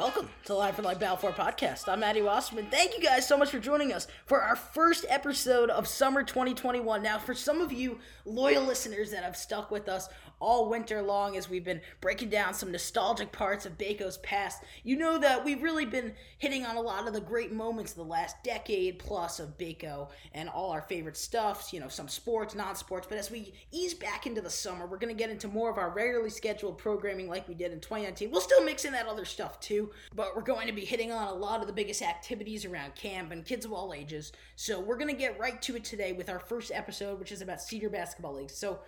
Welcome to Live for Life Balfour podcast. I'm Maddie Wasserman. Thank you guys so much for joining us for our first episode of summer 2021. Now, for some of you loyal listeners that have stuck with us all winter long as we've been breaking down some nostalgic parts of Baco's past, you know that we've really been hitting on a lot of the great moments of the last decade plus of Baco and all our favorite stuffs, you know, some sports, non sports. But as we ease back into the summer, we're going to get into more of our regularly scheduled programming like we did in 2019. We'll still mix in that other stuff too, but we're going to be hitting on a lot of the biggest activities around camp and kids of all ages. So we're going to get right to it today with our first episode, which is about senior basketball leagues. So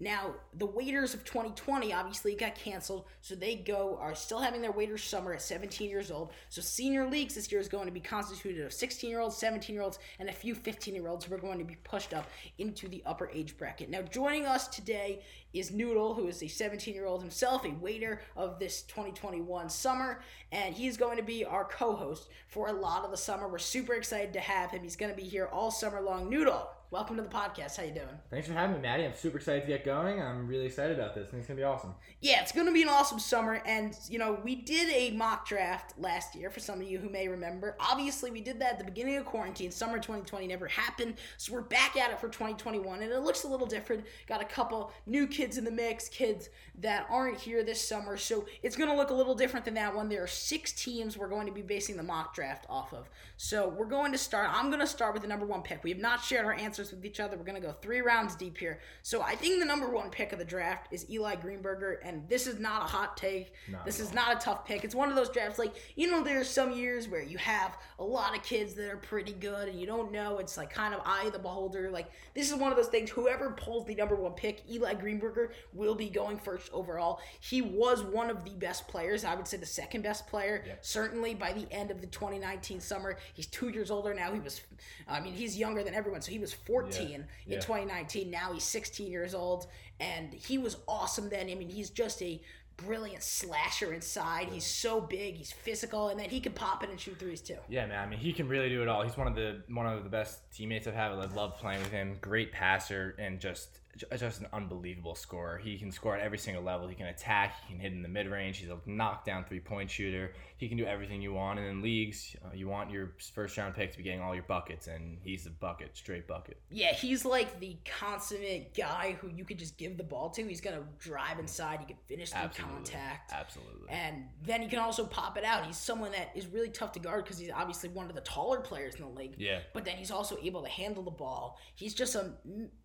now, the Waiters of 2020 obviously got canceled, so they go are still having their Waiters summer at 17 years old. So senior leagues this year is going to be constituted of 16 year olds, 17 year olds, and a few 15 year olds who are going to be pushed up into the upper age bracket. Now, joining us today is Noodle, who is a 17 year old himself, a waiter of this 2021 summer, and he's going to be our co host for a lot of the summer. We're super excited to have him. He's going to be here all summer long. Noodle, welcome to the podcast. How you doing? Thanks for having me, Maddie. I'm super excited to get going. I'm really excited about this. I think it's gonna be awesome. Yeah, it's going to be an awesome summer. And, you know, we did a mock draft last year for some of you who may remember. Obviously, we did that at the beginning of quarantine. Summer 2020 never happened. So we're back at it for 2021. And it looks a little different. Got a couple new kids in the mix, kids that aren't here this summer. So it's going to look a little different than that one. There are six teams we're going to be basing the mock draft off of. So we're going to start. I'm going to start with the number one pick. We have not shared our answers with each other. We're going to go three rounds deep here. So I think the number one pick of the draft is Eli Greenberger. And this is not a hot take. Not this is not a tough pick. It's one of those drafts like, you know, there's some years where you have a lot of kids that are pretty good and you don't know. It's like kind of eye of the beholder. Like, this is one of those things. Whoever pulls the number one pick, Eli Greenberger, will be going first overall. He was one of the best players. I would say the second best player, Yep. certainly by the end of the 2019 summer. He's two years older now. He was, I mean, he's younger than everyone. So he was 14 in Yeah. 2019. Now he's 16 years old, and he was awesome then. I mean, he's just a brilliant slasher inside. He's so big, he's physical, and then he can pop it and shoot threes too. Yeah, man. I mean, he can really do it all. He's one of the one of the best teammates I've had. I love playing with him. Great passer and just just an unbelievable scorer. He can score at every single level. He can attack. He can hit in the mid range. He's a knockdown three point shooter. He can do everything you want. And in leagues, uh, you want your first round pick to be getting all your buckets, and he's a bucket, straight bucket. Yeah, he's like the consummate guy who you could just give the ball to. He's gonna drive inside. He can finish through Absolutely. contact. Absolutely. And then he can also pop it out. He's someone that is really tough to guard because he's obviously one of the taller players in the league. Yeah. But then he's also able to handle the ball. He's just a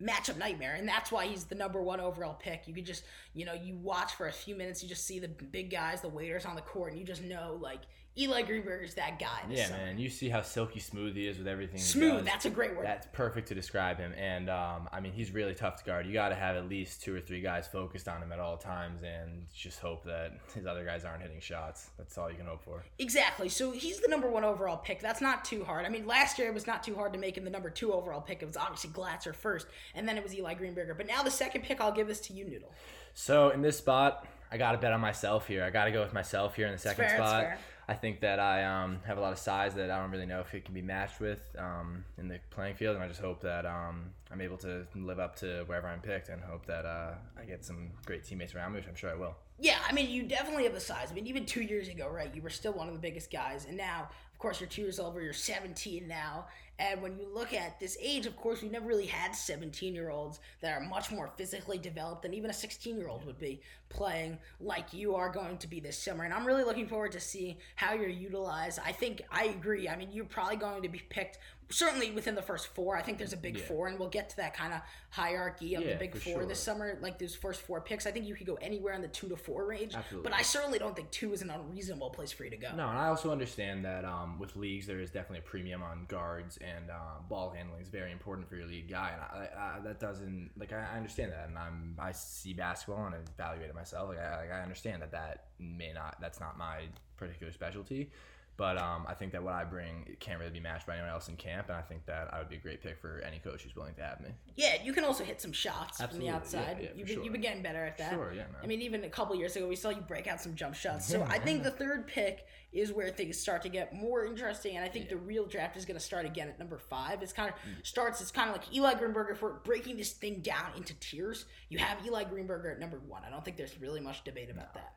matchup nightmare, and that's why he's the number one overall pick. You could just, you know, you watch for a few minutes, you just see the big guys, the waiters on the court, and you just know like Eli Greenberger's that guy. Yeah, summer. man. You see how silky smooth he is with everything. he Smooth. That's a great word. That's perfect to describe him. And um, I mean, he's really tough to guard. You got to have at least two or three guys focused on him at all times, and just hope that his other guys aren't hitting shots. That's all you can hope for. Exactly. So he's the number one overall pick. That's not too hard. I mean, last year it was not too hard to make him the number two overall pick. It was obviously Glatzer first, and then it was Eli Greenberger. But now the second pick, I'll give this to you, Noodle. So in this spot, I got to bet on myself here. I got to go with myself here in the second fair, spot. I think that I um, have a lot of size that I don't really know if it can be matched with um, in the playing field, and I just hope that um, I'm able to live up to wherever I'm picked, and hope that uh, I get some great teammates around me, which I'm sure I will. Yeah, I mean, you definitely have the size. I mean, even two years ago, right, you were still one of the biggest guys. And now, of course, you're two years over, you're 17 now. And when you look at this age, of course, we never really had 17 year olds that are much more physically developed than even a 16 year old would be playing like you are going to be this summer. And I'm really looking forward to seeing how you're utilized. I think I agree. I mean, you're probably going to be picked. Certainly within the first four, I think there's a big Yeah. four, and we'll get to that kind of hierarchy of the big four this summer. Like those first four picks, I think you could go anywhere in the two to four range. Absolutely. But I certainly don't think two is an unreasonable place for you to go. No, and I also understand that um, with leagues, there is definitely a premium on guards and um, ball handling is very important for your lead guy, and I, I, that doesn't like I, I understand that, and I'm I see basketball and evaluate it myself. Like I, like I understand that that may not that's not my particular specialty, but um, I think that what I bring it can't really be matched by anyone else in camp, and I think that I would be a great pick for any coach who's willing to have me. Yeah, you can also hit some shots Absolutely, from the outside. yeah, yeah, you've, been, you've been getting better at that. Sure, yeah, man. I mean, even a couple years ago, we saw you break out some jump shots. So Yeah, I think the third pick is where things start to get more interesting, and I think the real draft is going to start again at number five. It's kind of Mm. starts. It's kind of like Eli Greenberger. for breaking this thing down into tiers, you have Eli Greenberger at number one. I don't think there's really much debate about that.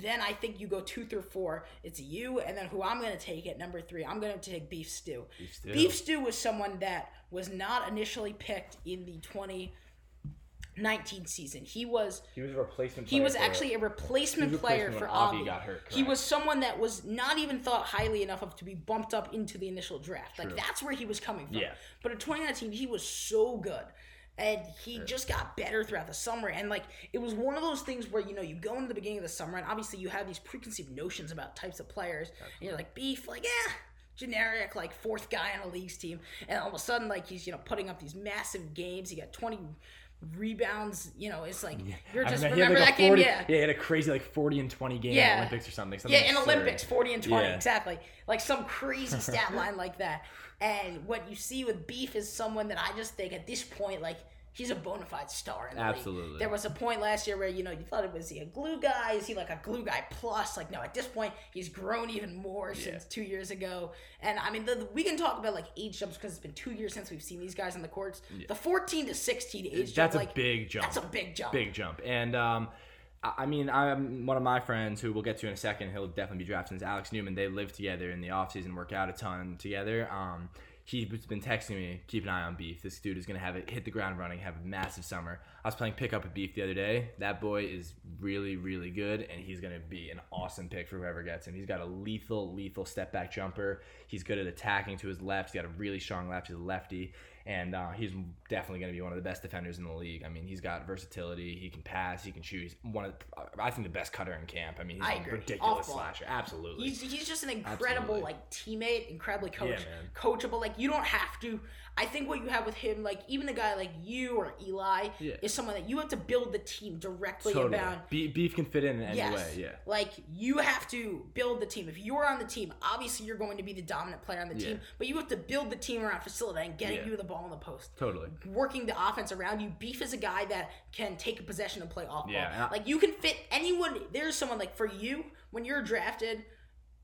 Then I think you go two through four. It's you, and then who I'm going to take at number three. I'm going to take Beef Stew. Beef Stew. Beef Stew was someone that was not initially picked in the 2019 season. He was He was a replacement. he was actually a replacement player for Avi got hurt, he was someone that was not even thought highly enough of to be bumped up into the initial draft. Like that's where he was coming from. Yeah. But in 2019, he was so good. And he just got better throughout the summer. And like it was one of those things where, you know, you go into the beginning of the summer and obviously you have these preconceived notions about types of players. And you're like, beef, like, yeah, generic, like fourth guy on a league's team. And all of a sudden, like he's, you know, putting up these massive games. He got 20 rebounds, you know, it's like you're I just mean, remember like that game, 40 yeah. he had a crazy like forty and twenty game Yeah. Olympics or something. something Yeah, in absurd. Olympics, 40 and 20, Yeah. exactly. Like some crazy stat line like that. And what you see with Beef is someone that I just think at this point, like, he's a bona fide star in the league. Absolutely. There was a point last year where, you know, you thought it was he a glue guy? Is he like a glue guy plus? Like, no, at this point, he's grown even more since two years ago. And I mean, the, the- we can talk about like age jumps because it's been two years since we've seen these guys on the courts. The 14 to 16 age jump, That's a like, big jump. That's a big jump. big jump. And um, I mean, I'm one of my friends who we'll get to in a second. He'll definitely be drafting Is Alex Newman. They live together in the offseason, work out a ton together. Um, he's been texting me, keep an eye on Beef. This dude is gonna have it hit the ground running, have a massive summer. I was playing pickup with Beef the other day. That boy is really, really good, and he's gonna be an awesome pick for whoever gets him. He's got a lethal, lethal step back jumper. He's good at attacking to his left. He's got a really strong left. He's a lefty and uh, he's definitely going to be one of the best defenders in the league. I mean, he's got versatility. He can pass. He can shoot. He's one of, I think, the best cutter in camp. I mean, he's I a agree. ridiculous ball. slasher. Absolutely. He's, he's just an incredible Absolutely. like teammate, incredibly coach, Yeah, coachable. Like you don't have to. I think what you have with him, like even a guy like you or Eli, Yeah. is someone that you have to build the team directly totally. around. Be- beef can fit in in any Yes. way. Yeah. Like you have to build the team. If you're on the team, obviously you're going to be the dominant player on the Yeah. team, but you have to build the team around facilitating, and getting Yeah. you the ball in the post. Totally. Working the offense around you. Beef is a guy that can take a possession and play off ball. Yeah, I- like you can fit anyone. There's someone like for you when you're drafted,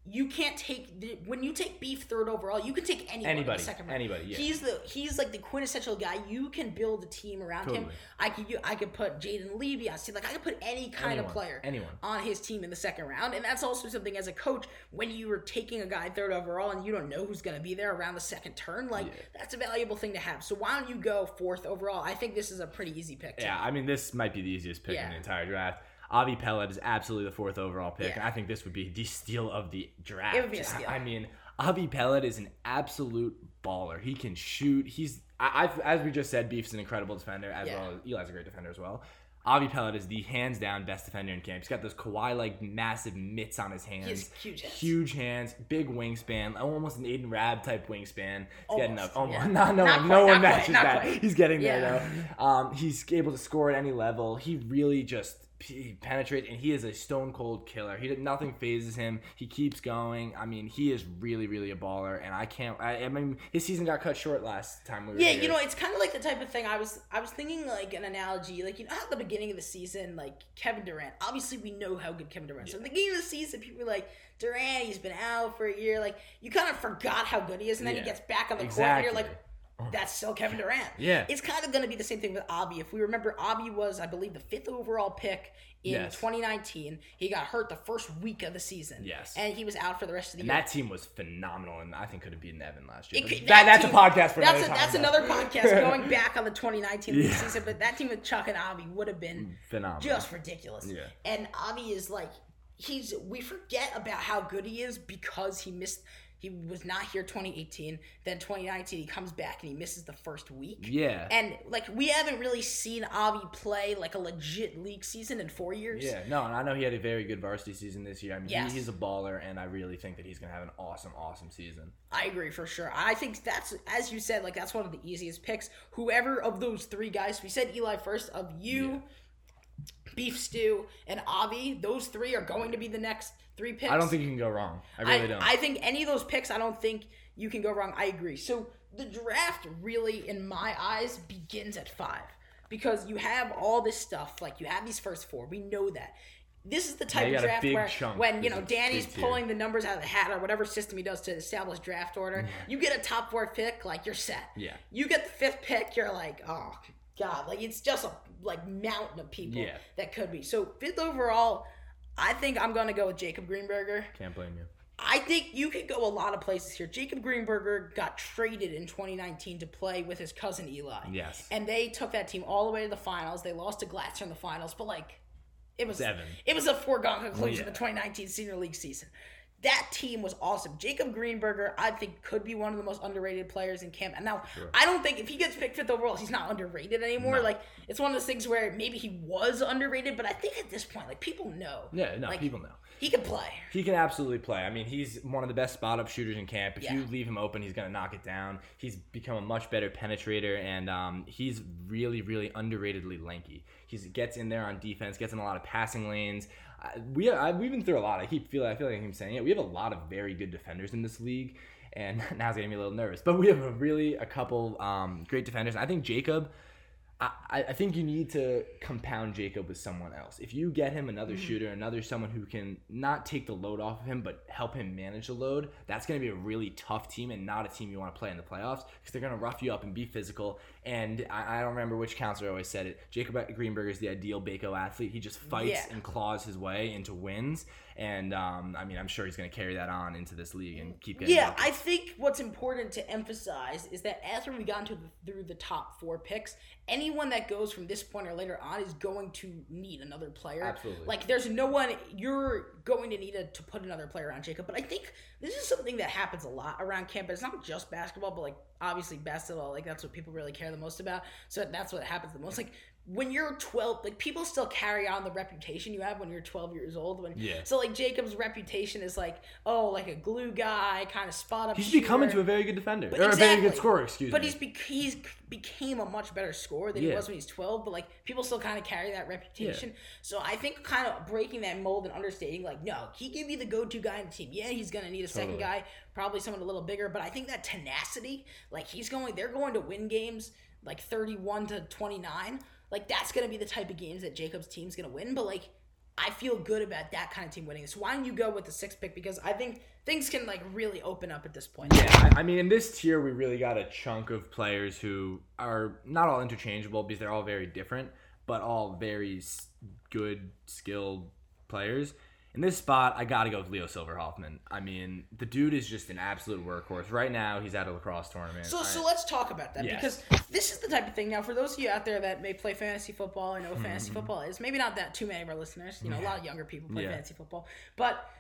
you can't take the, when you take Beef third overall. You can take anyone in Anybody. the second round. Anybody, yeah. He's the he's like the quintessential guy. You can build a team around him. I could you, I could put Jaden Levy on team. Like I could put any kind Anyone. of player Anyone. on his team in the second round. And that's also something as a coach, when you are taking a guy third overall and you don't know who's going to be there around the second turn, like that's a valuable thing to have. So why don't you go fourth overall? I think this is a pretty easy pick. Yeah, me. I mean, this might be the easiest pick in the entire draft. Avi Pellet is absolutely the fourth overall pick, Yeah. I think this would be the steal of the draft. It would be a steal. I mean, Avi Pellet is an absolute baller. He can shoot. He's, I, I've, as we just said, Beef's an incredible defender, as Yeah. well as Eli's a great defender as well. Avi Pellet is the hands down best defender in camp. He's got those Kawhi like massive mitts on his hands. huge hands. Huge hands, big wingspan, almost an Aiden Rab type wingspan. He's getting Almost, up. Almost, yeah. not, no Not one, quite, no one not quite, matches that. quite. He's getting there though. Um, he's able to score at any level. He really just he penetrates, and he is a stone cold killer. He did nothing phases him. He keeps going. I mean, he is really, really a baller, and I can't. I, I mean, his season got cut short last time we were Yeah, here. you know, it's kind of like the type of thing I was I was thinking like an analogy, like you know at the beginning of the season, like Kevin Durant. Obviously, we know how good Kevin Durant is. So at the beginning of the season, people were like Durant, he's been out for a year. Like you kind of forgot how good he is, and then Yeah. he gets back on the court, and you're like, Oh. that's still Kevin Durant. Yeah. It's kind of going to be the same thing with Avi. If we remember, Avi was, I believe, the fifth overall pick in Yes. 2019. He got hurt the first week of the season. Yes. And he was out for the rest of the and year. that team was phenomenal, and I think could have beaten Evan last year. Could- that, that's team- a podcast for that's another a, time. That's another podcast going back on the 2019 Yeah. season. But that team with Chuck and Avi would have been phenomenal. just ridiculous. Yeah. And Avi is like, he's. We forget about how good he is because he missed. He was not here 2018. Then 2019, he comes back and he misses the first week. Yeah. And like we haven't really seen Avi play like a legit league season in four years. Yeah, no, and I know he had a very good varsity season this year. I mean, Yes. he, he's a baller, and I really think that he's going to have an awesome, awesome season. I agree for sure. I think that's as you said, like that's one of the easiest picks. Whoever of those three guys, we said Eli first. Of you, Beef Stew, and Avi, those three are going to be the next three picks. I don't think you can go wrong. I really I, don't. I think any of those picks, I don't think you can go wrong. I agree. So the draft really, in my eyes, begins at five because you have all this stuff. Like you have these first four. We know that. This is the type you of draft where, chunk. when you This know Danny's tier. pulling the numbers out of the hat or whatever system he does to establish draft order, you get a top four pick, like you're set. Yeah. You get the fifth pick, you're like, oh god, like it's just a like mountain of people Yeah. that could be. So fifth overall, I think I'm going to go with Jacob Greenberger. Can't blame you. I think you could go a lot of places here. Jacob Greenberger got traded in 2019 to play with his cousin Eli. Yes. And they took that team all the way to the finals. They lost to Glatzer in the finals, but like it was Seven. it was a foregone conclusion Yeah. the 2019 senior league season. That team was awesome. Jacob Greenberger, I think, could be one of the most underrated players in camp. And now, Sure. I don't think if he gets picked fifth overall, he's not underrated anymore. No. Like, it's one of those things where maybe he was underrated, but I think at this point, like, people know. Yeah, no, Like, people know. He can play. He can absolutely play. I mean, he's one of the best spot up shooters in camp. If you leave him open, he's going to knock it down. He's become a much better penetrator, and um, he's really, really underratedly lanky. He gets in there on defense, gets in a lot of passing lanes. I, we I, we've been through a lot. I keep feeling I feel like I'm saying it. We have a lot of very good defenders in this league, and now it's getting me a little nervous. But we have a really a couple um, great defenders. I think Jacob. I, I think you need to compound Jacob with someone else. If you get him another mm-hmm. shooter, another someone who can not take the load off of him, but help him manage the load, that's going to be a really tough team and not a team you want to play in the playoffs because they're going to rough you up and be physical. And I, I don't remember which counselor always said it. Jacob Greenberger is the ideal Baco athlete. He just fights Yeah. and claws his way into wins. And um, I mean, I'm sure he's going to carry that on into this league and keep getting. Yeah. I think what's important to emphasize is that after we got into the, through the top four picks, anyone that goes from this point or later on is going to need another player. Absolutely. Like, there's no one you're going to need a, to put another player on Jacob. But I think this is something that happens a lot around camp. It's not just basketball, but like obviously basketball. Like that's what people really care the most about. So that's what happens the most. Like when you're 12, like people still carry on the reputation you have when you're 12 years old. When Yeah. so like Jacob's reputation is like oh like a glue guy, kind of spot up. He's becoming to shooter. a very good defender But or a very good scorer. Excuse me. But he's bec- he's became a much better scorer than he was when he's 12. But like people still kind of carry that reputation. So I think kind of breaking that mold and understanding like no, he can be the go-to guy in the team. Yeah, he's gonna need a second guy, probably someone a little bigger. But I think that tenacity, like he's going, they're going to win games like 31 to 29. Like that's gonna be the type of games that Jacob's team's gonna win. But like. I feel good about that kind of team winning. So why don't you go with the sixth pick? Because I think things can like really open up at this point. Yeah, I, mean, in this tier, we really got a chunk of players who are not all interchangeable because they're all very different, but all very good, skilled players. In this spot, I got to go with Leo Silverhoffman. I mean, the dude is just an absolute workhorse. Right now, he's at a lacrosse tournament. So, I- so let's talk about that Yes. because this is the type of thing. Now, for those of you out there that may play fantasy football or know what fantasy Mm-hmm. football is, maybe not that too many of our listeners. You know, a lot of younger people play Yeah. fantasy football, but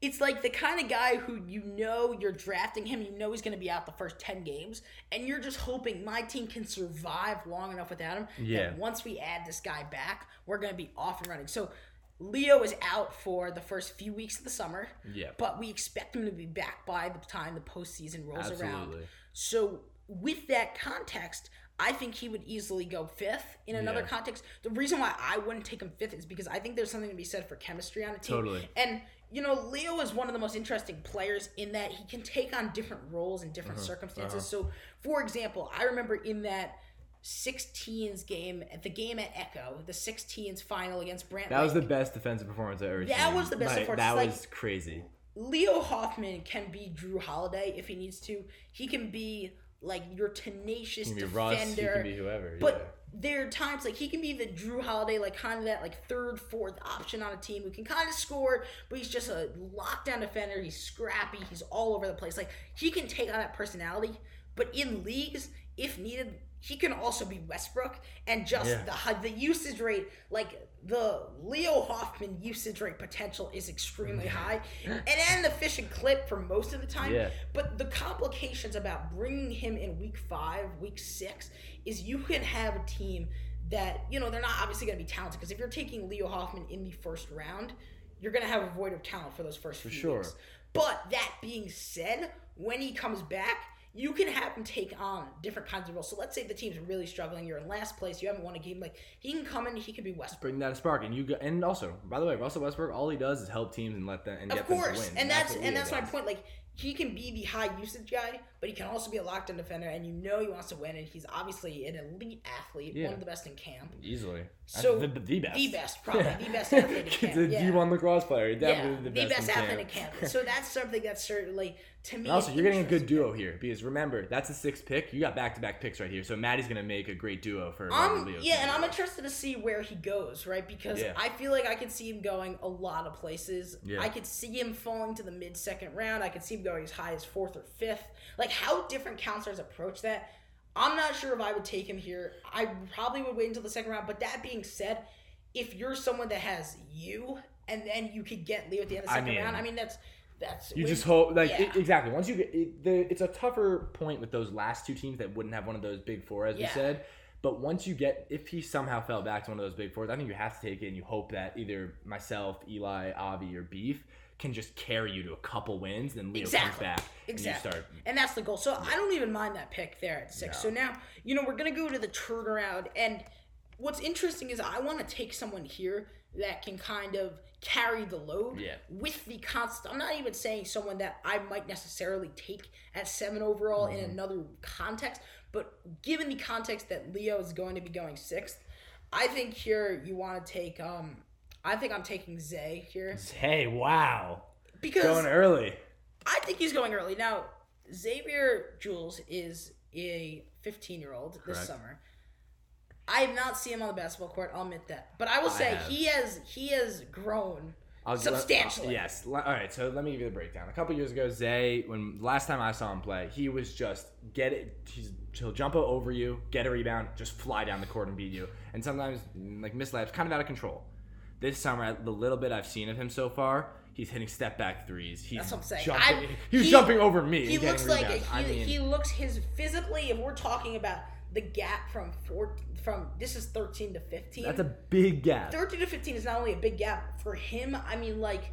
it's like the kind of guy who you know you're drafting him, you know he's going to be out the first ten games, and you're just hoping my team can survive long enough without him. Yeah. That once we add this guy back, we're going to be off and running. So. Leo is out for the first few weeks of the summer, Yeah. but we expect him to be back by the time the postseason rolls around. So with that context, I think he would easily go fifth. In another Yeah. context, the reason why I wouldn't take him fifth is because I think there's something to be said for chemistry on a team. Totally. And you know, Leo is one of the most interesting players in that he can take on different roles in Uh-huh. different circumstances. So, for example, I remember in that 16s game, at the game at Echo, the 16s final against Brant. that was the best defensive performance I've ever seen. That was the best Like, performance. That Like- was crazy. Leo Hoffman can be Jrue Holiday if he needs to. He can be like your tenacious He can be defender. Russ. He can be whoever. But yeah. there are times like he can be the Jrue Holiday, like kind of that like third, fourth option on a team who can kind of score, but he's just a lockdown defender. He's scrappy. He's all over the place. Like he can take on that personality. But in leagues, if needed, he can also be Westbrook and just Yeah. the the usage rate, like the Leo Hoffman usage rate potential is extremely high, and an efficient clip for most of the time. Yeah. But the complications about bringing him in week five, week six, is you can have a team that, you know, they're not obviously going to be talented. Because if you're taking Leo Hoffman in the first round, you're going to have a void of talent for those first few sure. weeks. But that being said, when he comes back, you can have him take on different kinds of roles. So let's say the team's really struggling, you're in last place, you haven't won a game. Like he can come in, he could be Westbrook. Bring that spark, and you go, and also, by the way, Russell Westbrook, all he does is help teams and let them and Of get them to course, win. and that's what and that's my point. Like he can be the high usage guy, but he can also be a lockdown defender, and you know he wants to win, and he's obviously an elite athlete, Yeah. one of the best in camp. Easily. So the, the best. the best, probably the best athlete in camp. a yeah. D1 lacrosse player. yeah, Definitely the best, in athlete in camp. So that's something that's certainly to me. Also, you're getting a good duo here because remember that's a sixth pick. You got back-to-back picks right here, so Maddie's gonna make a great duo for Um, Leo's yeah, and I'm interested to see where he goes, right? Because Yeah. I feel like I could see him going a lot of places. Yeah. I could see him falling to the mid second round. I could see him going as high as fourth or fifth. Like how different counselors approach that. I'm not sure if I would take him here. I probably would wait until the second round. But that being said, if you're someone that has you and then you could get Leo at the end of the I second mean, round, I mean that's that's You just hope, like, yeah. it- exactly. Once you get, it, the, it's a tougher point with those last two teams that wouldn't have one of those big four, as we said. But once you get, if he somehow fell back to one of those big fours, I think you have to take it and you hope that either myself, Eli, Avi, or Beef can just carry you to a couple wins. Then Leo Exactly. comes back Exactly. and you start. And that's the goal. So I don't even mind that pick there at six. No. So now, you know, we're going to go to the turnaround. And what's interesting is I want to take someone here that can kind of carry the load Yeah. with the constant. I'm not even saying someone that I might necessarily take at seven overall Mm-hmm. in another context, but given the context that Leo is going to be going sixth, I think here you want to take. um I think I'm taking Zay here Zay, wow. because Going early. I think he's going early. Now, Xavier Jules is a 15 year old this Correct. summer. I have not seen him on the basketball court. I'll admit that, but I will I say have. he has he has grown. I'll Substantially. yes. All right. So let me give you the breakdown. A couple years ago, Zay, when last time I saw him play, he was just get it. He's, he'll jump over you, get a rebound, just fly down the court and beat you. And sometimes like mislaps, kind of out of control. This summer, the little bit I've seen of him so far, he's hitting step back threes. He's That's what I'm saying. Jumping, I- he was he- jumping over me. He looks like he. I mean, he looks his physically. If we're talking about the gap from four from this is 13 to 15. that's a big gap. 13 to 15 is not only a big gap for him. I mean, like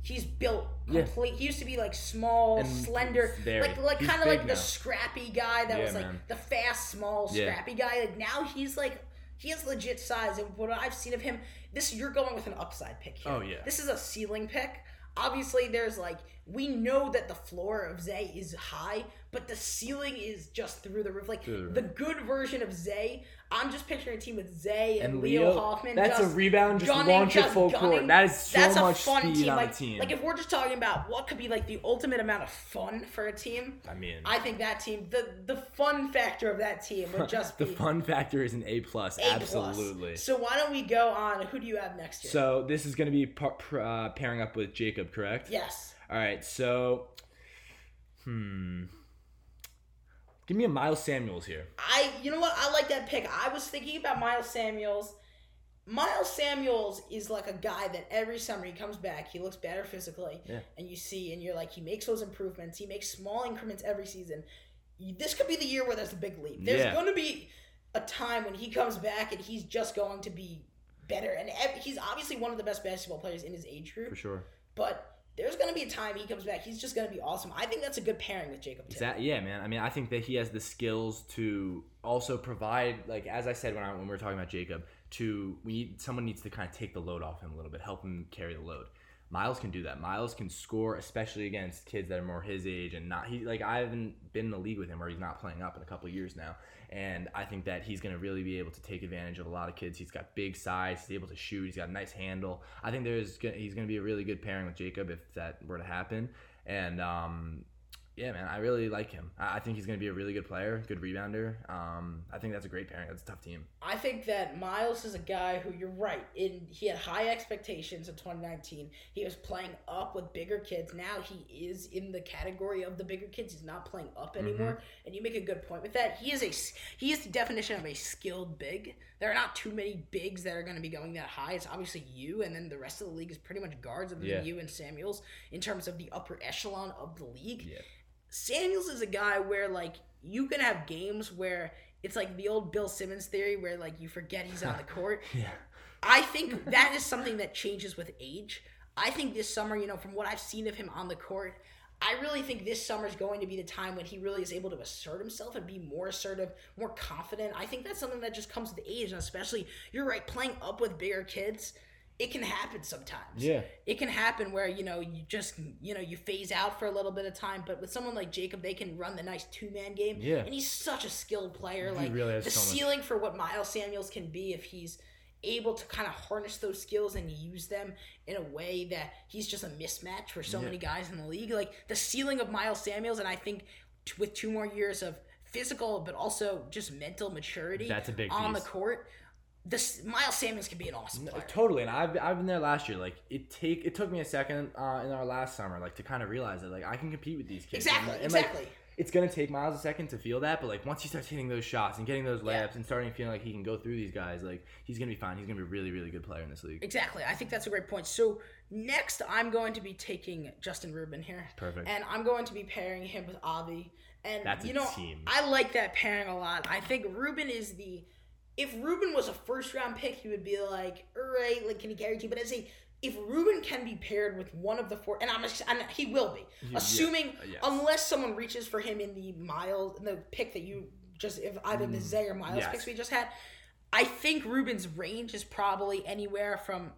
he's built Yeah. complete. He used to be like small, And slender, very- like like kind of like the scrappy guy that Yeah, was like man. the fast, small, Yeah. scrappy guy. Like now he's like he has legit size, and what I've seen of him, this you're going with an upside pick here. Oh, yeah. this is a ceiling pick. Obviously, there's like we know that the floor of Zay is high, but the ceiling is just through the roof. Like the the good version of Zay. I'm just picturing a team with Zay and, and Leo, Leo, Hoffman. that's just a rebound. Just gunning, launch it just full gunning. court. That is so That's much a fun speed team. on like, a team. like if we're just talking about what could be like the ultimate amount of fun for a team, I mean, I think that team, the the fun factor of that team would just the fun factor is an A plus. Absolutely. So why don't we go on? Who do you have next year? So this is going to be par- pr- uh, pairing up with Jacob, correct? yes, All right. So, hmm, give me a Miles Samuels here. I. You know what? I like that pick. I was thinking about Miles Samuels. Miles Samuels is like a guy that every summer he comes back, he looks better physically, Yeah. and you see, and you're like, he makes those improvements. He makes small increments every season. This could be the year where there's a big leap. There's Yeah. going to be a time when he comes back and he's just going to be better. And ev- he's obviously one of the best basketball players in his age group. For sure. But there's going to be a time he comes back. He's just going to be awesome. I think that's a good pairing with Jacob. Yeah, man. I mean, I think that he has the skills to also provide, like as I said when I when we were talking about Jacob, to we need someone needs to kind of take the load off him a little bit, help him carry the load. Miles can do that. Miles can score, especially against kids that are more his age and not he like I haven't been in the league with him where he's not playing up in a couple of years now. And I think that he's gonna really be able to take advantage of a lot of kids. He's got big size, he's able to shoot, he's got a nice handle. I think there's he's gonna be a really good pairing with Jacob if that were to happen. And um, yeah, man, I really like him. I think he's going to be a really good player, good rebounder. Um, I think that's a great pairing. That's a tough team. I think that Miles is a guy who you're right. In he had high expectations in 2019. He was playing up with bigger kids. Now he is in the category of the bigger kids. He's not playing up anymore. And you make a good point with that. He is a he is the definition of a skilled big. There are not too many bigs that are going to be going that high. It's obviously you, and then the rest of the league is pretty much guards other Yeah. than you and Samuels in terms of the upper echelon of the league. Yeah. Samuels is a guy where like you can have games where it's like the old Bill Simmons theory where like you forget he's on the court. Yeah. I think that is something that changes with age. I think this summer, you know, from what I've seen of him on the court, I really think this summer is going to be the time when he really is able to assert himself and be more assertive, more confident. I think that's something that just comes with age, and especially you're right, playing up with bigger kids, it can happen sometimes Yeah. it can happen where you know you just you know you phase out for a little bit of time but with someone like jacob they can run the nice two-man game Yeah. and he's such a skilled player He like really the so much- ceiling for what miles samuels can be if he's able to kind of harness those skills and use them in a way that he's just a mismatch for so Yeah. many guys in the league. Like the ceiling of Miles Samuels, and I think t- with two more years of physical but also just mental maturity That's a big on piece. the court, this Miles Samuels can be an awesome player. totally, and I've, I've been there last year. Like it take it took me a second uh, in our last summer, like to kind of realize that like I can compete with these kids. Exactly, and, and, like, exactly. it's gonna take Miles a second to feel that, but like once he starts hitting those shots and getting those layups Yeah. and starting feeling like he can go through these guys, like he's gonna be fine. He's gonna be a really, really good player in this league. Exactly. I think that's a great point. So next, I'm going to be taking Justin Rubin here. Perfect. And I'm going to be pairing him with Avi. And That's a you know, team. I like that pairing a lot. I think Rubin is the. If Ruben was a first round pick, he would be like, all right, like can he carry you? But as a if Ruben can be paired with one of the four, and I'm, I'm he will be, yeah, assuming uh, yes. unless someone reaches for him in the miles, in the pick that you just if either the Zay or Miles Mm, yes. picks we just had, I think Ruben's range is probably anywhere from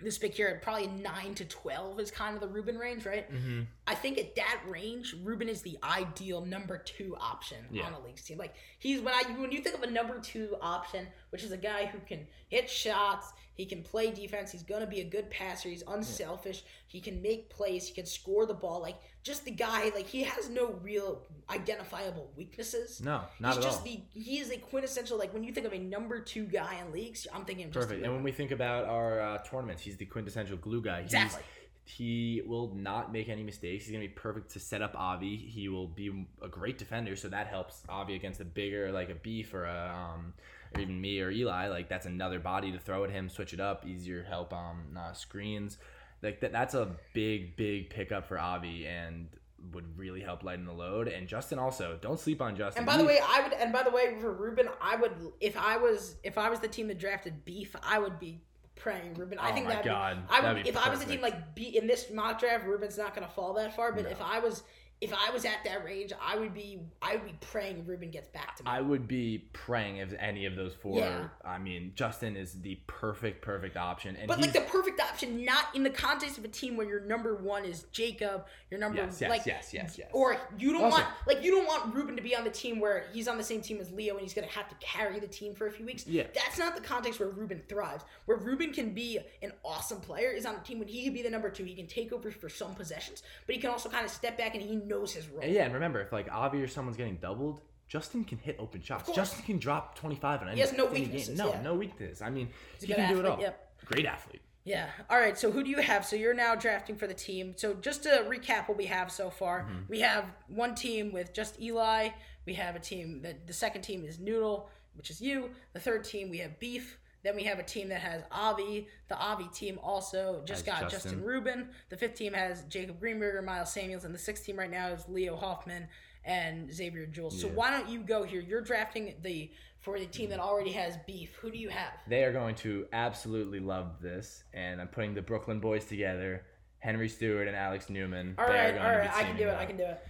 this pick here, probably nine to twelve is kind of the Rubin range, right? Mm-hmm. I think at that range, Ruben is the ideal number two option Yeah. on a league's team. Like he's when I when you think of a number two option, which is a guy who can hit shots, he can play defense, he's gonna be a good passer, he's unselfish, he can make plays, he can score the ball. Like just the guy, like he has no real identifiable weaknesses. No, not he's at just all. the he is a quintessential like when you think of a number two guy in leagues, I'm thinking just Perfect. And when we think about our uh, tournaments, he's the quintessential glue guy. He's, Exactly. He will not make any mistakes. He's gonna be perfect to set up Avi. He will be a great defender, so that helps Avi against a bigger like a beef or a um, or even me or Eli. Like that's another body to throw at him. Switch it up, easier help um uh, screens. Like that. That's a big big pickup for Avi and would really help lighten the load. And Justin also don't sleep on Justin. And by the way, I would. And by the way, for Ruben, I would. If I was, if I was the team that drafted Beef, I would be praying Ruben. I Oh think that. God, I would. that'd be if I was the team like be in this mock draft, Ruben's not going to fall that far. But No. if I was, if I was at that range, I would be. I would be praying Ruben gets back to me. I would be praying if any of those four. Yeah. I mean, Justin is the perfect, perfect option, and but like the perfect option, not in the context of a team where your number one is Jacob, your number Yes, yes, like yes, yes, yes. or you don't Also- want like you don't want Ruben to be on the team where he's on the same team as Leo and he's gonna have to carry the team for a few weeks. Yeah. that's not the context where Ruben thrives. Where Ruben can be an awesome player is on a team when he can be the number two. He can take over for some possessions, but he can also kind of step back and he knows his role. And yeah, and remember, if like Avi or someone's getting doubled, Justin can hit open shots. Justin can drop twenty five and any. He has no weaknesses, No, yeah. no weakness. I mean, a he can do it all. yep. Great athlete. Yeah. All right. So who do you have? So you're now drafting for the team. So just to recap what we have so far, Mm-hmm. we have one team with just Eli. We have a team that the second team is Noodle, which is you. The third team we have Beef. Then we have a team that has Avi. The Avi team also just Has got Justin. Justin. Rubin. The fifth team has Jacob Greenberger, Miles Samuels, and the sixth team right now is Leo Hoffman and Xavier Jules. So why don't you go here? You're drafting the for the team that mm-hmm. already has Beef. Who do you have? They are going to absolutely love this, and I'm putting the Brooklyn boys together. Henry Stewart and Alex Newman. All going All right. I can do it. I can do it.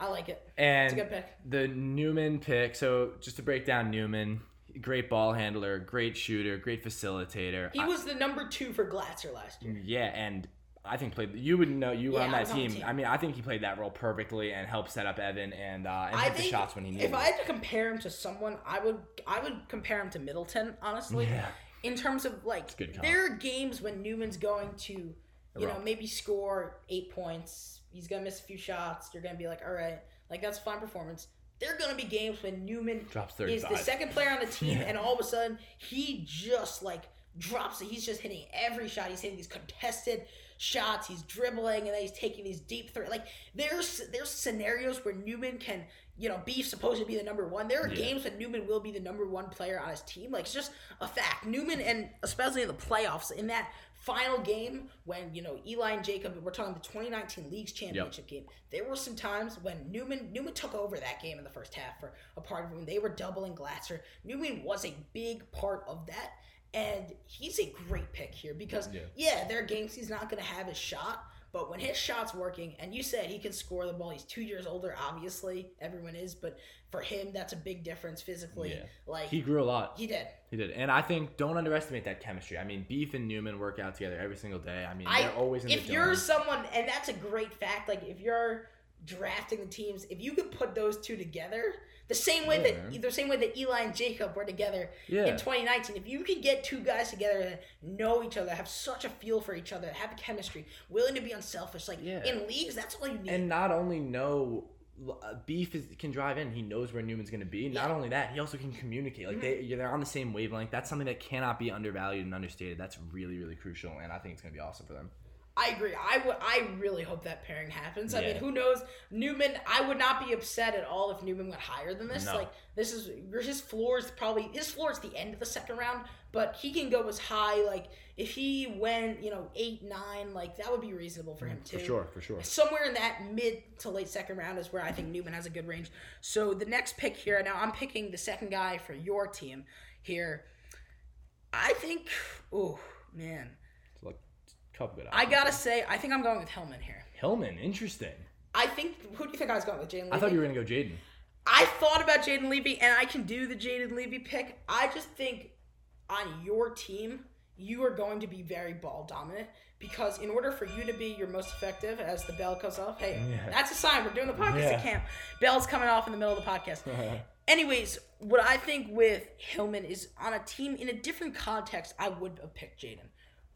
I like it. And It's a good pick. the Newman pick. So just to break down Newman, great ball handler, great shooter, great facilitator. He was the number two for Glatzer last year. Yeah, and I think played. You would know you were Yeah, on that team. team. I mean, I think he played that role perfectly and helped set up Evan and uh, and I hit the shots when he needed. if I had to compare him to someone, I would I would compare him to Middleton, honestly. Yeah. In terms of like, there are games when Newman's going to, you know, maybe score eight points. He's gonna miss a few shots. You're gonna be like, all right, like that's a fine performance. There are gonna be games when Newman Drops is the second player on the team, and all of a sudden he just like drops it. He's just hitting every shot. He's hitting these contested shots. He's dribbling, and then he's taking these deep three. Like there's there's scenarios where Newman can, you know, be supposed to be the number one. There are Yeah. games when Newman will be the number one player on his team. Like it's just a fact. Newman, and especially in the playoffs, in that final game when you know Eli and Jacob, we're talking the 2019 Leagues Championship game. There were some times when Newman Newman took over that game in the first half for a part of when they were doubling Glatzer. Newman was a big part of that. And he's a great pick here because Yeah. yeah, there are games he's not going to have his shot, but when his shot's working, and you said he can score the ball, he's two years older. Obviously, everyone is, but for him, that's a big difference physically. Yeah. Like he grew a lot. He did. He did, and I think don't underestimate that chemistry. I mean, Beef and Newman work out together every single day. I mean, I they're always in if the If you're someone, and that's a great fact. Like if you're drafting the teams. If you could put those two together, the same way Yeah, that man. the same way that Eli and Jacob were together Yeah. in 2019, if you could get two guys together that know each other, have such a feel for each other, have chemistry, willing to be unselfish, like Yeah. in leagues, that's all you need. and not only know uh, beef is, can drive in he knows where newman's going to be not. Mm-hmm. only that he also can communicate like they, they're on the same wavelength that's something that cannot be undervalued and understated that's really really crucial and i think it's going to be awesome for them I agree. I would. I really hope that pairing happens. I mean, who knows? Newman. I would not be upset at all if Newman went higher than this. No. Like this is his floor is probably his floor is the end of the second round, but he can go as high. Like if he went, you know, eight nine, like that would be reasonable for mm, him too. for sure for sure Somewhere in that mid to late second round is where I think Newman has a good range. So the next pick here, now I'm picking the second guy for your team here. I think, oh man, couple good I gotta say, I think I'm going with Hillman here. hillman interesting I think. Who do you think I was going with, Jaden Levy? i thought you were going to go jaden I thought about Jaden Levy, and I can do the Jaden Levy pick. I just think on your team, you are going to be very ball dominant because in order for you to be your most effective, as the bell goes off, hey, Yeah. that's a sign we're doing the podcast Yeah. at camp. Bell's coming off in the middle of the podcast. Anyways, what I think with Hillman is on a team in a different context, I would have picked Jaden.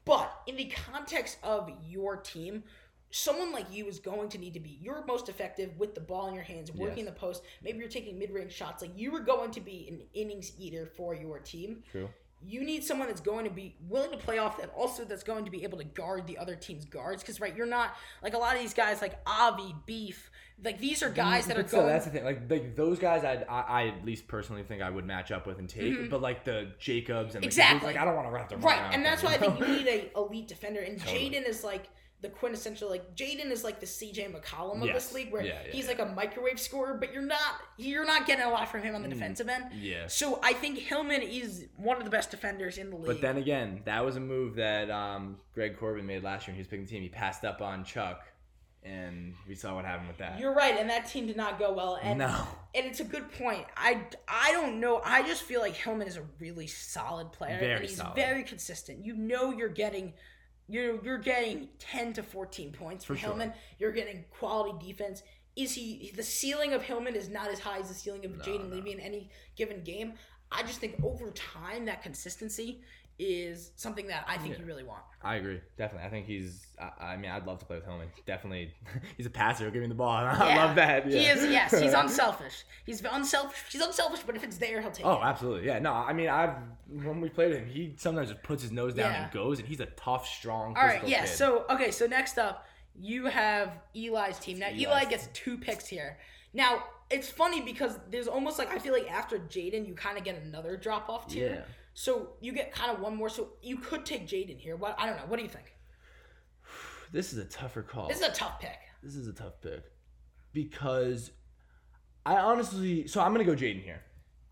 But in the context of your team, someone like you is going to need to be your most effective with the ball in your hands, working Yes. the post. Maybe you're taking mid range shots. Like you are going to be an innings eater for your team. true You need someone that's going to be willing to play off that also that's going to be able to guard the other team's guards. Because right, you're not like a lot of these guys like Avi, Beef. Like these are guys that are so going. that's the thing. Like, like those guys, I'd, I, I at least personally think I would match up with and take. But like the Jacobs and like, Mm-hmm. Exactly. like I don't want to wrap them Right, and that's why I think you need a elite defender. And Totally. Jaden is like the quintessential like Jaden is like the CJ McCollum of this league, where Yeah, yeah, he's yeah. like a microwave scorer, but you're not you're not getting a lot from him on the defensive end. Mm, yeah. So I think Hillman is one of the best defenders in the league. But then again, that was a move that um, Greg Corbin made last year when he was picking the team. He passed up on Chuck, and we saw what happened with that. you're right, and that team did not go well. And no. and it's a good point. I, I don't know. I just feel like Hillman is a really solid player, Very and he's solid. very consistent. You know, you're getting. You're, you're getting 10 to 14 points from For sure. Hillman. You're getting quality defense. Is he the ceiling of Hillman is not as high as the ceiling of Jaden no. Levy in any given game. I just think over time that consistency is something that I think Yeah. you really want. I agree. Definitely. I think he's. I, I mean, I'd love to play with Hillman. Definitely. He's a passer. Give me the ball. I Yeah. love that. He is yes, he's unselfish. He's unselfish. He's unselfish, but if it's there, he'll take Oh, it. absolutely. Yeah. No, I mean, I've when we played him, he sometimes just puts his nose down Yeah. and goes, and he's a tough, strong. All right, yeah. kid. So okay, so next up, you have Eli's team. Now Eli's Eli team. gets two picks here. Now it's funny because there's almost like I feel like after Jaden, you kind of get another drop off tier. Yeah. So you get kind of one more. So you could take Jaden here. What I don't know. What do you think? this is a tougher call. This is a tough pick. This is a tough pick because I honestly. So I'm gonna go Jaden here.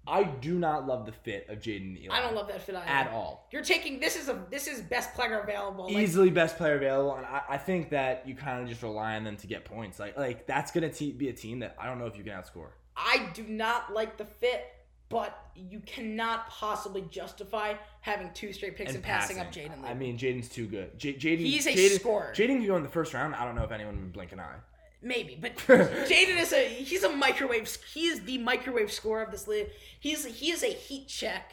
I do not love the fit of Jaden Eli. I don't love that fit either. at all. You're taking this is a this is best player available. Like, Easily best player available, and I, I think that you kind of just rely on them to get points. Like, like that's gonna te- be a team that I don't know if you can outscore. I do not like the fit, but you cannot possibly justify having two straight picks and, passing, up Jaden. I mean, Jaden's too good. J- Jaden, He's a Jaden, scorer. Jaden can go in the first round. I don't know if anyone would blink an eye. Maybe, but Jaden is a he's a microwave. He is the microwave scorer of this league. He's he is a heat check.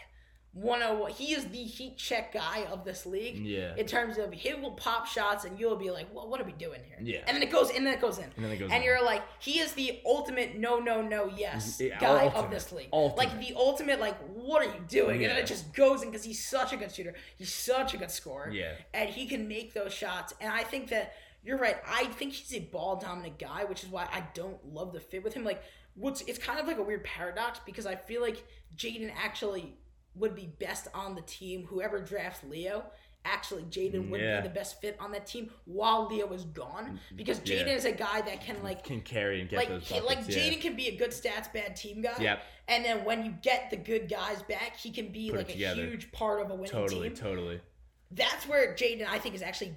One oh he is the heat check guy of this league. Yeah. In terms of he will pop shots and you'll be like, well, what are we doing here? Yeah. And then it goes and then it goes in. And then it goes And in. you're like, he is the ultimate no no no yes Yeah, guy of this league. Ultimate. Like the ultimate like what are you doing? And then it just goes in because he's such a good shooter. He's such a good scorer Yeah. and he can make those shots. And I think that you're right. I think he's a ball dominant guy, which is why I don't love the fit with him. Like, what's it's kind of like a weird paradox because I feel like Jaden actually would be best on the team. Whoever drafts Leo, actually Jaden would Yeah. be the best fit on that team while Leo is gone because Jaden Yeah. is a guy that can like. Can carry and get Like, those buckets. like yeah. Jaden can be a good stats, bad team guy. Yep. And then when you get the good guys back, he can be Put like a huge part of a winning Totally, team totally. that's where Jaden I think is actually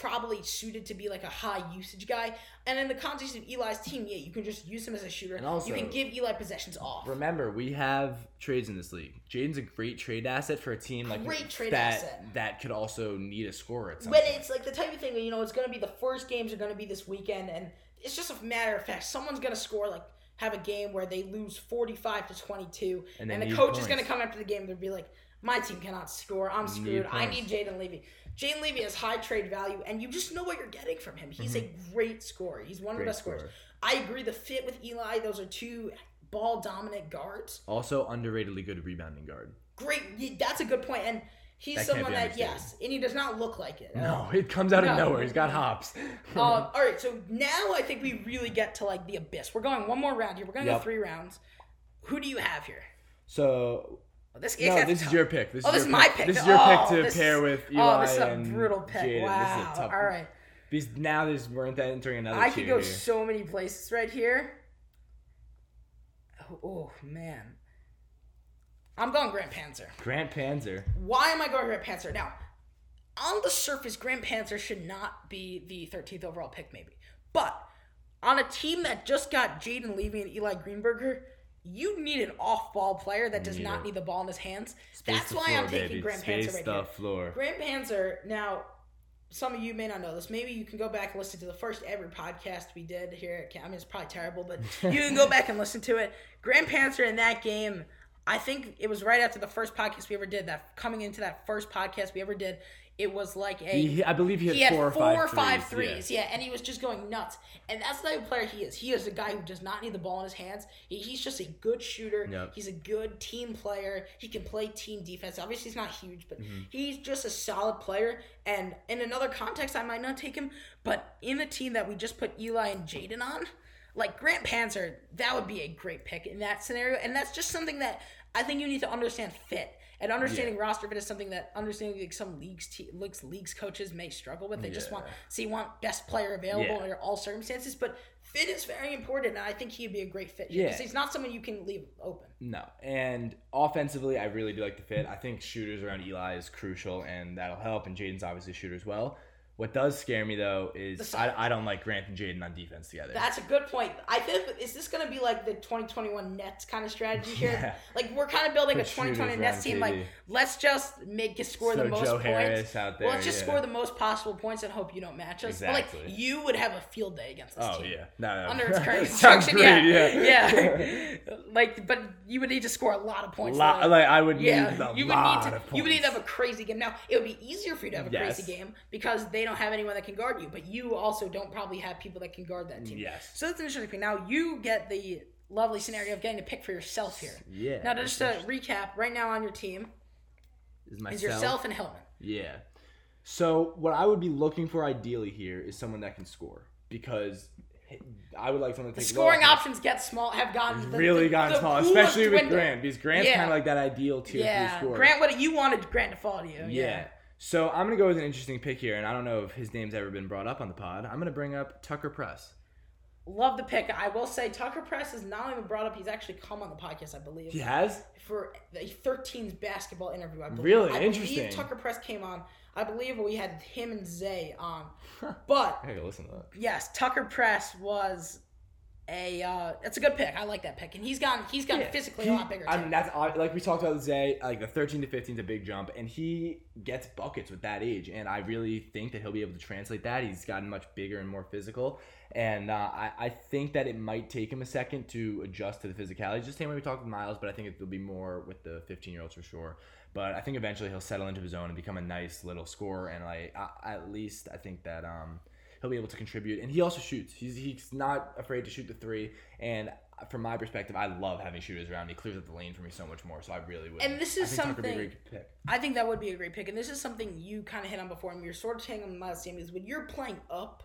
probably suited to be like a high usage guy. And in the context of Eli's team, yeah, you can just use him as a shooter. And also- you can give Eli possessions off. Remember, we have trades in this league. Jaden's a great trade asset for a team like Great trade that asset. that could also need a scorer. at some But point. it's like the type of thing, you know, it's going to be the first games are going to be this weekend, and it's just a matter of fact. Someone's gonna score like have a game where they lose forty five to twenty two, And and, the coach is gonna come after the game. They'll be like, "My team cannot score. I'm Need screwed. I need. Jaden Levy." Jaden Levy has high trade value, and you just know what you're getting from him. He's a great scorer. He's one of Mm-hmm. Great the best scorers. scorer. I agree. The fit with Eli, those are two ball dominant guards. Also, underratedly good rebounding guard. Great. That's a good point. And he's That someone that yes, and he does not look like it. No, it comes out of nowhere. He's got hops. Um, all right, so now I think we really get to like the abyss. We're going one more round here. We're going to Yep. go three rounds. Who do you have here? so Oh, this no, this is your pick. This Oh, is this is my pick. This is your Oh, pick to oh, this- pair with Eli Oh, this is a brutal pick. Jaden. Wow. This is a tough. All right, Because now there's we're entering another. I could go here. so many places right here. Oh, oh, man, I'm going Grant Panzer. Grant Panzer. Why am I going Grant Panzer? Now, on the surface, Grant Panzer should not be the 13th overall pick, maybe. But on a team that just got Jaden Levy and Eli Greenberger, you need an off-ball player that does Need not it. need the ball in his hands. Space That's why floor, I'm taking baby. Grant Space Panzer right the here. floor. Grant Panzer. Now, some of you may not know this. Maybe you can go back and listen to the first ever podcast we did here. At, I mean, it's probably terrible, but you can go back and listen to it. Grant Panzer in that game. I think it was right after the first podcast we ever did. That coming into that first podcast we ever did, it was like a He, I believe he had, he had four, four, or five threes. threes, yeah. and he was just going nuts. And that's the type of player he is. He is a guy who does not need the ball in his hands. He, he's just a good shooter. Yep. He's a good team player. He can play team defense. Obviously, he's not huge, but Mm-hmm. he's just a solid player. And in another context, I might not take him, but in the team that we just put Eli and Jaden on, like Grant Panzer, that would be a great pick in that scenario. And that's just something that I think you need to understand fit. And understanding roster fit is something that understanding like some leagues te- leagues leagues coaches may struggle with. They just want Yeah. see want best player available Yeah. under all circumstances. But fit is very important, and I think he'd be a great fit. Yeah. because he's not someone you can leave open. No, and offensively, I really do like the fit. I think shooters around Eli is crucial, and that'll help. And Jaden's obviously a shooter as well. What does scare me though is. I, I don't like Grant and Jaden on defense together. That's a good point. I think is this going to be like the 2021 Nets kind of strategy here? Yeah. Like we're kind of building a Put 2020 Nets team. Like let's just make it score the most Joe points. Harris out there. well, let's just yeah. score the most possible points and hope you don't match us. But, like you would have a field day against this Oh team. yeah, no, no. Under its current construction, yeah, yeah, yeah. like, but you would need to score a lot of points. Lot- though. like I would Yeah, need a you would need to. You would need to have a crazy game. Now it would be easier for you to have a Yes. crazy game because they don't have anyone that can guard you. But you also don't probably have people that can guard that team. Yes. So that's an interesting thing. Now you get the lovely scenario of getting to pick for yourself here. Yeah. Now just to recap, right now on your team is is myself. yourself and Hillman. Yeah. So what I would be looking for ideally here is someone that can score because I would like someone to The take scoring low- options get small. Have gotten the, really the, gotten the small, especially with. Grant because Grant's Yeah. kind of like that ideal tier Yeah. Grant. What you wanted Grant to fall to you? Yeah. So I'm gonna go with an interesting pick here, and I don't know if his name's ever been brought up on the pod. I'm gonna bring up Tucker Press. Love the pick. I will say Tucker Press is not even brought up. He's actually come on the podcast, I believe. He has. for the 13's basketball interview. I believe. Really? I Interesting. Believe Tucker Press came on. I believe we had him and Zay on. But I gotta listen to that. yes, Tucker Press was a. Uh, it's a good pick. I like that pick, and he's gotten he's gotten physically He- a lot bigger. Too. I mean, that's like we talked about Zay. Like the 13 to 15 is a big jump, and he gets buckets with that age. And I really think that he'll be able to translate that. He's gotten much bigger and more physical, and uh, I, I think that it might take him a second to adjust to the physicality. Just the same way we talked with Miles, but I think it'll be more with the 15 year olds for sure. But I think eventually he'll settle into his own and become a nice little scorer. And like I, at least I think that um, he'll be able to contribute. And he also shoots. He's he's not afraid to shoot the three. And from my perspective, I love having shooters around. He clears up the lane for me so much more. So I really would. And this is think Tucker would be a something-. I think that would be a great pick, and this is something you kind of hit on before, and you're sort of taking on my same is when you're playing up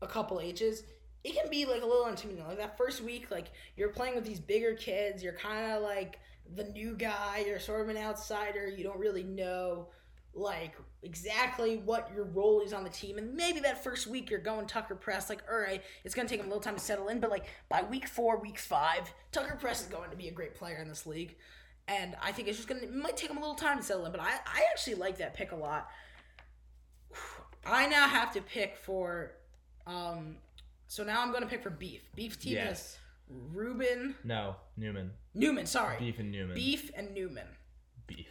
a couple ages, it can be like a little intimidating. Like that first week, like you're playing with these bigger kids, you're kind of like the new guy, you're sort of an outsider, you don't really know like exactly what your role is on the team, and maybe that first week you're going Tucker Press, like all right, it's gonna take him a little time to settle in, but like by week four, week five, Tucker Press is going to be a great player in this league. And I think it's just gonna it might take him a little time to settle in, but I, I actually like that pick a lot. I now have to pick for um so now I'm gonna pick for Beef. Beef's team Yes. is Ruben No, Newman. Newman, sorry. Beef and Newman. Beef and Newman. Beef.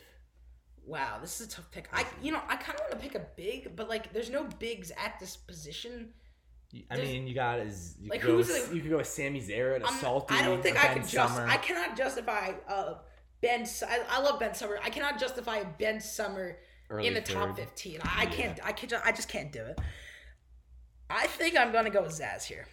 Wow, this is a tough pick. I you know, I kinda wanna pick a big, but like there's no bigs at this position I There's- mean, you got is you Like, could go who's with, the- you could go with Sammy Zaret, a I'm- salty. I don't think I Ben can just. I cannot justify uh, Ben. I love Ben Summer. I cannot justify Ben Summer Early in the top fifteen. I, I Yeah. can't. I can't. I just can't do it. I think I'm gonna go with Zaz here.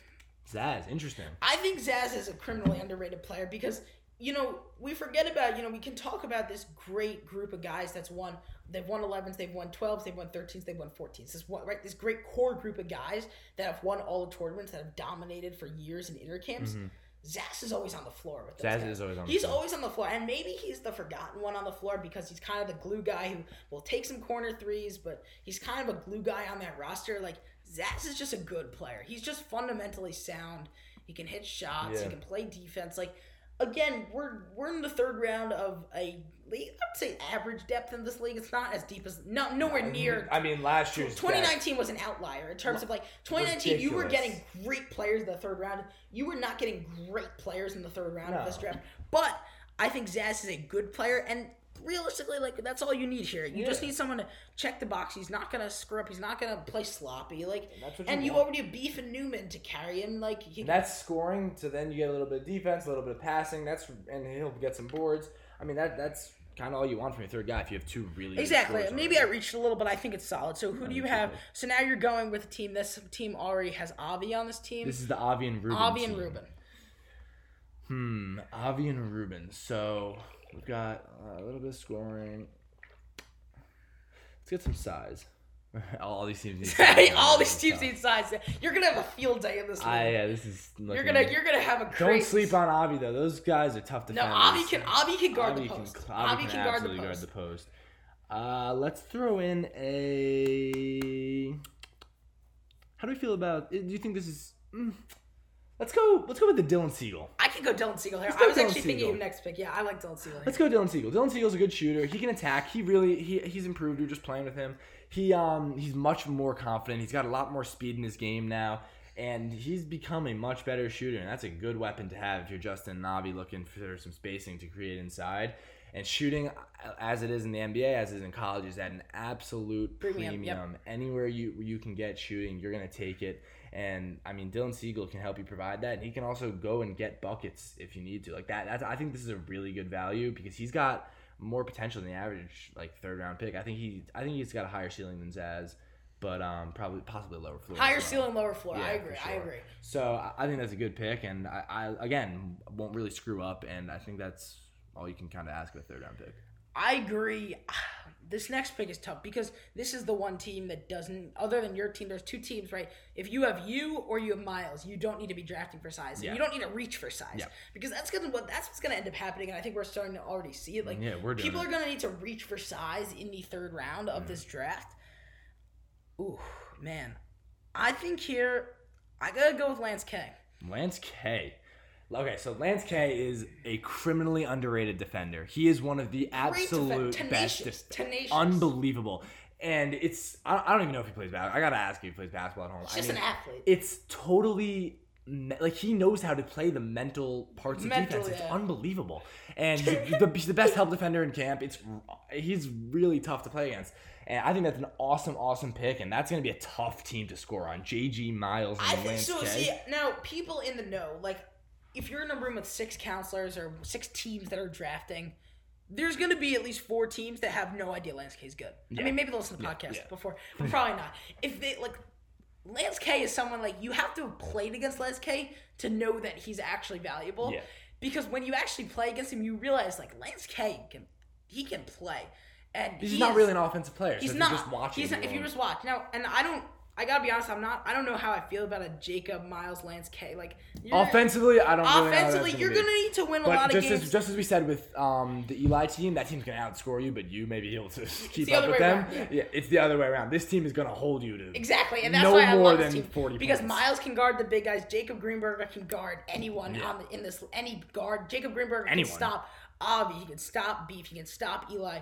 Zaz, interesting. I think Zaz is a criminally underrated player because you know we forget about you know we can talk about this great group of guys that's won they've won 11s they've won 12s they've won 13s they've won 14s this one right this great core group of guys that have won all the tournaments that have dominated for years in intercamps. Mm-hmm. Zaz is always on the floor with those Zaz guys. is always on the He's floor. always on the floor, and maybe he's the forgotten one on the floor because he's kind of the glue guy who will take some corner threes, but he's kind of a glue guy on that roster. Like Zaz is just a good player. He's just fundamentally sound. He can hit shots. He can play defense. Like again, we're we're in the third round of a league. I'd say average depth in this league. It's not as deep as no nowhere near. I mean, last year's 2019 was an outlier in terms of like 2019. You were getting great players in the third round. You were not getting great players in the third round of this No. draft. But I think Zaz is a good player, and realistically, like that's all you need here. You just need someone to check the box. He's not gonna screw up. He's not gonna play sloppy. Like, what and you you already have Beef and Newman to carry him. Like, he, That's scoring. So then you get a little bit of defense, a little bit of passing. That's and he'll get some boards. I mean, that that's kind of all you want from your third guy if you have two really Exactly. Maybe I reached a little, but I think it's solid. So who do you have? So now you're going with a team. This team already has Avi on this team. This is the Avi and Ruben. Avi and team. Ruben. Hmm, Avi and Ruben. So we've got uh, a little bit of scoring. Let's get some size. all these teams need. size. All these teams need size. You're gonna have a field day in this league. I yeah, this is. you're gonna you're gonna have a Don't sleep on Avi though. Those guys are tough to. No. Avi can Avi can guard the can- post. Avi Avi can, can guard the guard the post. Uh, let's throw in a. How do we feel about? Do you think this is? Mm, let's go. Let's go with the Dylan Siegel. Could go Dylan Siegel here. I was Dylan actually thinking Siegel. of next pick. Yeah, I like Dylan Siegel. Here. Let's go Dylan Siegel. Dylan Siegel's a good shooter. He can attack. He really he he's improved. We are just playing with him. He um he's much more confident. He's got a lot more speed in his game now. And he's become a much better shooter, and that's a good weapon to have if you're Justin Navi looking for some spacing to create inside. And shooting, as it is in the NBA, as it is in college, is at an absolute Premium, premium. yep. Anywhere you you can get shooting, you're gonna take it. And I mean, Dylan Siegel can help you provide that, and he can also go and get buckets if you need to. Like that. That's I think this is a really good value because he's got more potential than the average like third round pick. I think he I think he's got a higher ceiling than Zaz, but um probably possibly lower floor. Higher well. ceiling, lower floor. I agree. for I agree. So I- I think that's a good pick, and I, I again won't really screw up, and I think that's all you can kind of ask of a third round pick. I agree. This next pick is tough because this is the one team that doesn't, other than your team, there's two teams, right? If you have you or you have Miles, you don't need to be drafting for size. Yeah. You don't need to reach for size Yeah. because that's gonna what that's what's gonna end up happening, and I think we're starting to already see it. Like Yeah, we're people it. are gonna need to reach for size in the third round of mm. this draft. Ooh, man, I think here I gotta go with Lance K. Lance K. Okay, so Lance K is a criminally underrated defender. He is one of the absolute best, def- tenacious. unbelievable. And it's I, I don't even know if he plays basketball. I gotta ask if he plays basketball at home. He's I just mean, an athlete. it's totally like he knows how to play the mental parts of defense. It's yeah. unbelievable, and he's the, he's the best help defender in camp. It's he's really tough to play against, and I think that's an awesome, awesome pick. And that's going to be a tough team to score on. JG Miles and I think Lance so. K. See, now people in the know, like if you're in a room with six counselors or six teams that are drafting, there's going to be at least four teams that have no idea Lance K is good. I mean, maybe they'll listen to the podcast yeah. before, but probably not. If they like. Lance K is someone like you have to have played against Lance K to know that he's actually valuable. Yeah. Because when you actually play against him, you realize like Lance K can he can play, and He's he not is- really an offensive player. He's so not. Just watching. He's not, if you just watch now, and I don't. I gotta be honest. I'm not. I don't know how I feel about a Jacob Miles Lance K. Like offensively, I don't. really know how that's offensively, gonna you're gonna need to win a But lot of games. as just as we said with um, the Eli team, that team's gonna outscore you, but you may be able to keep the up with them. around, yeah. it's the other way around. This team is gonna hold you to exactly, and that's no why I more love than team 40 because points. Miles can guard the big guys. Jacob Greenberg can guard anyone Yeah. on the, in this any guard. Jacob Greenberg can stop Avi. He can stop Beef. He can stop Eli.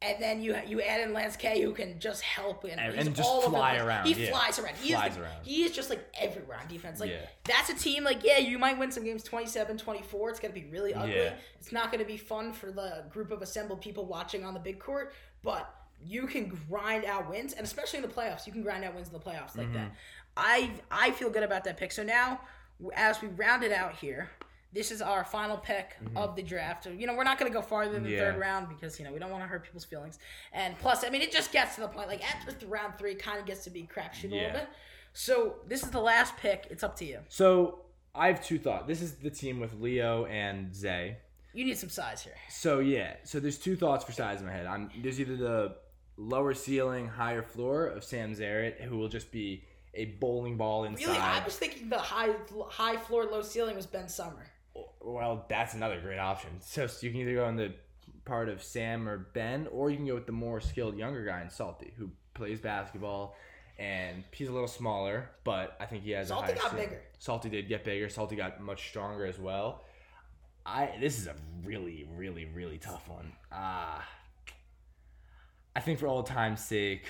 And then you you add in Lance K, who can just help and, And- just all fly around, He yeah. flies around. He Flies is the, around. He is just like everywhere on defense. Like Yeah. that's a team. Like yeah, you might win some games 27-24. It's gonna be really ugly. Yeah. It's not gonna be fun for the group of assembled people watching on the big court, but you can grind out wins, and especially in the playoffs, you can grind out wins in the playoffs like Mm-hmm. that. I I feel good about that pick. So now, as we round it out here, this is our final pick mm-hmm. of the draft. You know, we're not going to go farther than the Yeah. third round because you know we don't want to hurt people's feelings. And plus, I mean, it just gets to the point like after round three, kind of gets to be crapshoot a little bit. So this is the last pick. It's up to you. So I have two thoughts. This is the team with Leo and Zay. You need some size here. So yeah, so there's two thoughts for size in my head. I'm there's either the lower ceiling, higher floor of Sam Zarrett, who will just be a bowling ball inside. Really, I was thinking the high high floor, low ceiling was Ben Summer. Well, that's another great option. So, so you can either go on the part of Sam or Ben, or you can go with the more skilled younger guy in Salty, who plays basketball, and he's a little smaller, but I think he has Salty a got ceiling. bigger. Salty did get bigger. Salty got much stronger as well. I this is a really, really, really tough one. Uh, I think for old time's sake,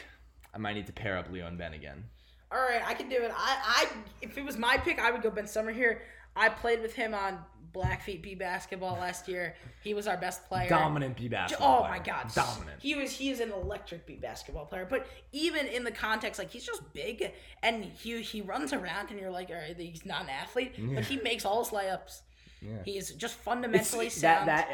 I might need to pair up Leo and Ben again. All right, I can do it. I, I, if it was my pick, I would go Ben Summer here. I played with him on Blackfeet B basketball last year. He was our best player. Dominant B basketball. Oh player. my god, dominant. He was he is an electric B basketball player. But even in the context, like he's just big and he he runs around and you're like, all right, he's not an athlete, but he makes all his layups. Yeah. He is just fundamentally that sound. that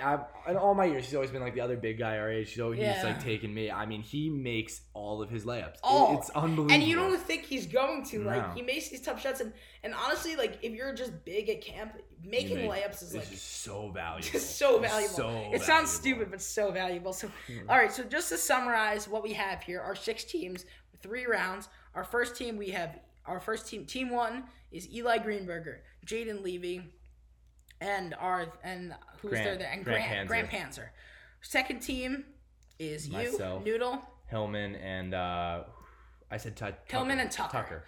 I, in all my years, he's always been like the other big guy our age. He's always Yeah. like taking me. I mean, he makes all of his layups. It- Oh, it's unbelievable. and you don't think he's going to No. like he makes these tough shots and and honestly like if you're just big at camp making make- layups is like just so valuable. It's so valuable. so it sounds stupid, but so valuable. So, all right. So, just to summarize what we have here, our six teams, three rounds. Our first team, we have our first team. Team one is Eli Greenberger, Jaden Levy, and our and who's Grant- there? there? And Grant Grant Grant Panzer. Second team is Myself. you, Noodle. Hillman and uh, I said Tucker. Hillman and Tucker.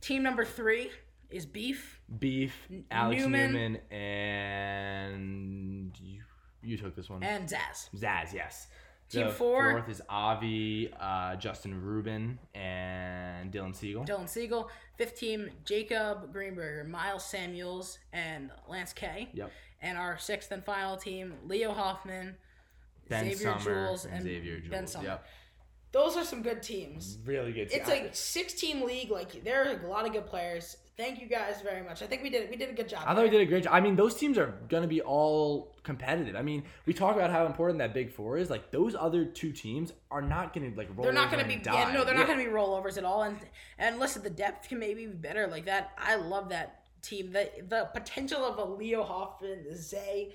Team number three is Beef. Beef, Alex Newman. Newman, and you, you took this one. And Zaz. Zaz, yes. Team The four. Fourth is Avi, uh, Justin Rubin, and Dylan Siegel. Dylan Siegel. Fifth team, Jacob Greenberger, Miles Samuels, and Lance K. Yep. And our sixth and final team, Leo Hoffman, Ben Xavier Summer Jules, and and Xavier Jules. Ben Summer. Yep. Those are some good teams. Really good. Teams. It's like six team league. Like there are a lot of good players. Thank you guys very much. I think we did it. we did a good job. I thought we did a great job. I mean, those teams are going to be all competitive. I mean, we talk about how important that Big Four is. Like those other two teams are not going to like roll. They're not going to be yeah, no, they're not going to be rollovers at all. And and listen, the depth can maybe be better like that. I love that team. The the potential of a Leo Hoffman, Zay,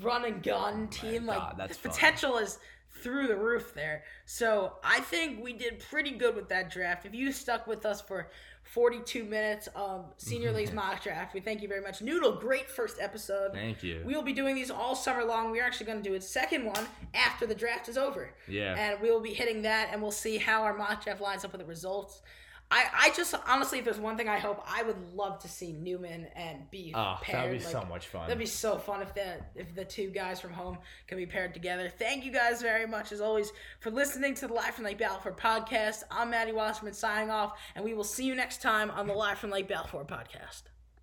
run and gun oh team, like God, that's the fun. potential is through the roof there. So I think we did pretty good with that draft. If you stuck with us for 42 minutes of Senior mhm. League's mock draft, we thank you very much. Noodle, great first episode. Thank you. We will be doing these all summer long. We're actually going to do a second one after the draft is over. Yeah. And we will be hitting that, and we'll see how our mock draft lines up with the results. I, I just honestly, if there's one thing I hope, I would love to see Newman and Beef Oh, ah, paired. that would be like, so much fun. That'd be so fun if the if the two guys from home can be paired together. Thank you guys very much as always for listening to the Live from Lake Balfour podcast. I'm Maddie Wasserman signing off, and we will see you next time on the Live from Lake Balfour podcast.